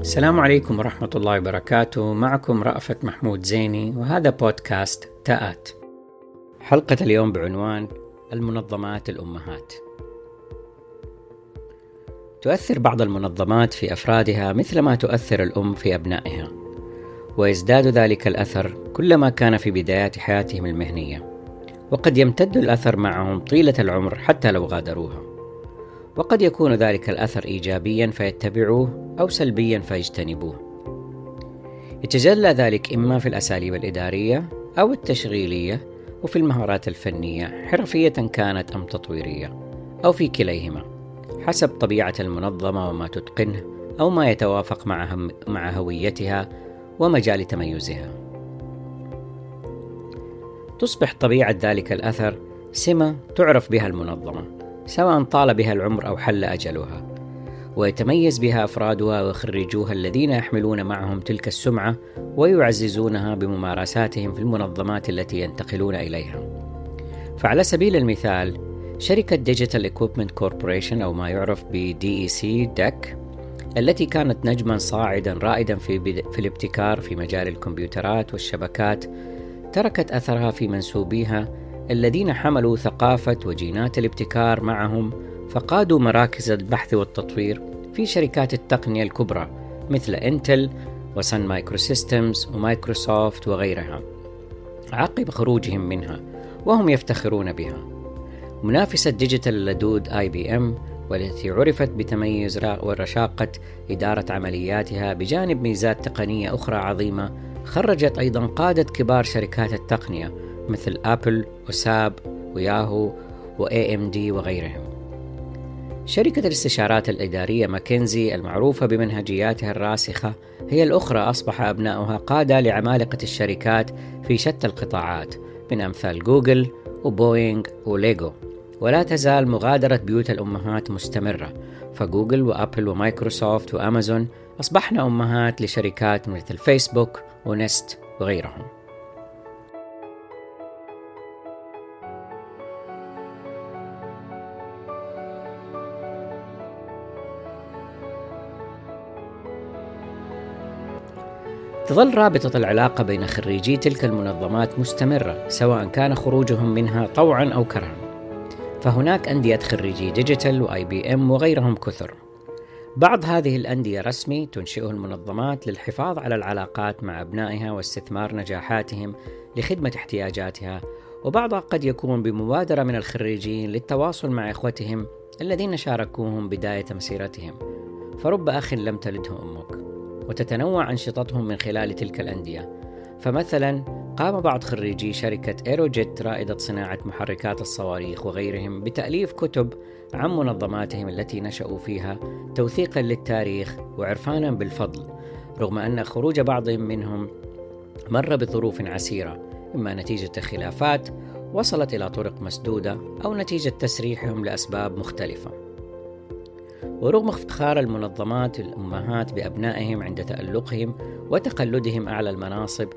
السلام عليكم ورحمة الله وبركاته. معكم رأفت محمود زيني وهذا بودكاست تاءات. حلقة اليوم بعنوان المنظمات الأمهات. تؤثر بعض المنظمات في أفرادها مثل ما تؤثر الأم في أبنائها ويزداد ذلك الأثر كلما كان في بدايات حياتهم المهنية وقد يمتد الأثر معهم طيلة العمر حتى لو غادروها. وقد يكون ذلك الأثر إيجابيا فيتبعوه أو سلبيا فيجتنبوه يتجلى ذلك إما في الأساليب الإدارية أو التشغيلية وفي المهارات الفنية حرفية كانت أم تطويرية أو في كليهما حسب طبيعة المنظمة وما تتقنه أو ما يتوافق مع, هم مع هويتها ومجال تميزها. تصبح طبيعة ذلك الأثر سمة تعرف بها المنظمة سواء طال بها العمر أو حل أجلها. ويتميز بها أفرادها وخريجوها الذين يحملون معهم تلك السمعة ويعززونها بممارساتهم في المنظمات التي ينتقلون إليها. فعلى سبيل المثال شركة Digital Equipment Corporation أو ما يعرف ب DEC DEC التي كانت نجما صاعدا رائدا في, في الابتكار في مجال الكمبيوترات والشبكات تركت أثرها في منسوبيها الذين حملوا ثقافة وجينات الابتكار معهم فقادوا مراكز البحث والتطوير في شركات التقنية الكبرى مثل انتل و Sun Microsystems ومايكروسوفت وغيرها. عقب خروجهم منها وهم يفتخرون بها. منافسة ديجيتال اللدود اي بي ام والتي عرفت بتميز ورشاقة إدارة عملياتها بجانب ميزات تقنية أخرى عظيمة خرجت أيضا قادة كبار شركات التقنية مثل أبل وساب وياهو وإي إم دي وغيرهم. شركة الاستشارات الإدارية ماكنزي المعروفة بمنهجياتها الراسخة هي الأخرى أصبح أبناؤها قادة لعمالقة الشركات في شتى القطاعات من أمثال جوجل وبوينغ وليجو. ولا تزال مغادرة بيوت الأمهات مستمرة. فجوجل وأبل ومايكروسوفت وأمازون أصبحن أمهات لشركات مثل فيسبوك ونست وغيرهم. تظل رابطة العلاقة بين خريجي تلك المنظمات مستمرة سواء كان خروجهم منها طوعا أو كرها. فهناك أندية خريجي ديجيتال وآي بي إم وغيرهم كثر. بعض هذه الأندية رسمي تنشئه المنظمات للحفاظ على العلاقات مع أبنائها واستثمار نجاحاتهم لخدمة احتياجاتها وبعضها قد يكون بمبادرة من الخريجين للتواصل مع إخوتهم الذين شاركوهم بداية مسيرتهم. فرب أخ لم تلده أمك. وتتنوع أنشطتهم من خلال تلك الأندية. فمثلا قام بعض خريجي شركة إيروجيت رائدة صناعة محركات الصواريخ وغيرهم بتأليف كتب عن منظماتهم التي نشأوا فيها توثيقا للتاريخ وعرفانا بالفضل رغم أن خروج بعضهم منهم مر بظروف عسيرة إما نتيجة خلافات وصلت إلى طرق مسدودة أو نتيجة تسريحهم لأسباب مختلفة. ورغم افتخار المنظمات الأمهات بأبنائهم عند تألقهم وتقلدهم أعلى المناصب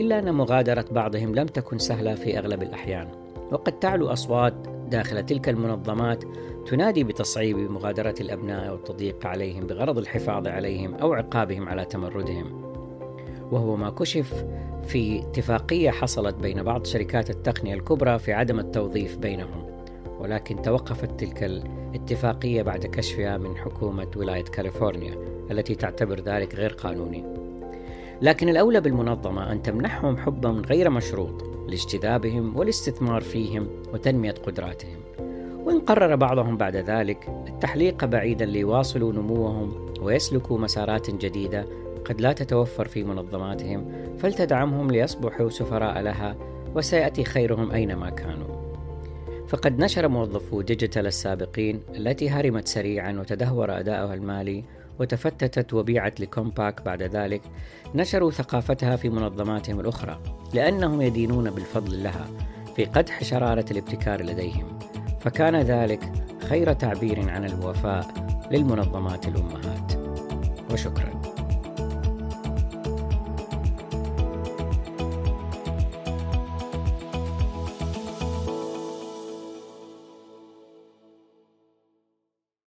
إلا أن مغادرة بعضهم لم تكن سهلة في أغلب الأحيان. وقد تعلو أصوات داخل تلك المنظمات تنادي بتصعيب مغادرة الأبناء والتضييق عليهم بغرض الحفاظ عليهم أو عقابهم على تمردهم. وهو ما كشف في اتفاقية حصلت بين بعض شركات التقنية الكبرى في عدم التوظيف بينهم. ولكن توقفت تلك الاتفاقية بعد كشفها من حكومة ولاية كاليفورنيا التي تعتبر ذلك غير قانوني. لكن الأولى بالمنظمة أن تمنحهم حبا غير مشروط لاجتذابهم والاستثمار فيهم وتنمية قدراتهم. وإن قرر بعضهم بعد ذلك التحليق بعيدا ليواصلوا نموهم ويسلكوا مسارات جديدة قد لا تتوفر في منظماتهم فلتدعمهم ليصبحوا سفراء لها وسيأتي خيرهم أينما كانوا. فقد نشر موظفو ديجيتال السابقين التي هرمت سريعا وتدهور أداؤها المالي وتفتتت وبيعت لكومباك بعد ذلك نشروا ثقافتها في منظماتهم الأخرى لأنهم يدينون بالفضل لها في قدح شرارة الابتكار لديهم. فكان ذلك خير تعبير عن الوفاء للمنظمات الأمهات. وشكرا.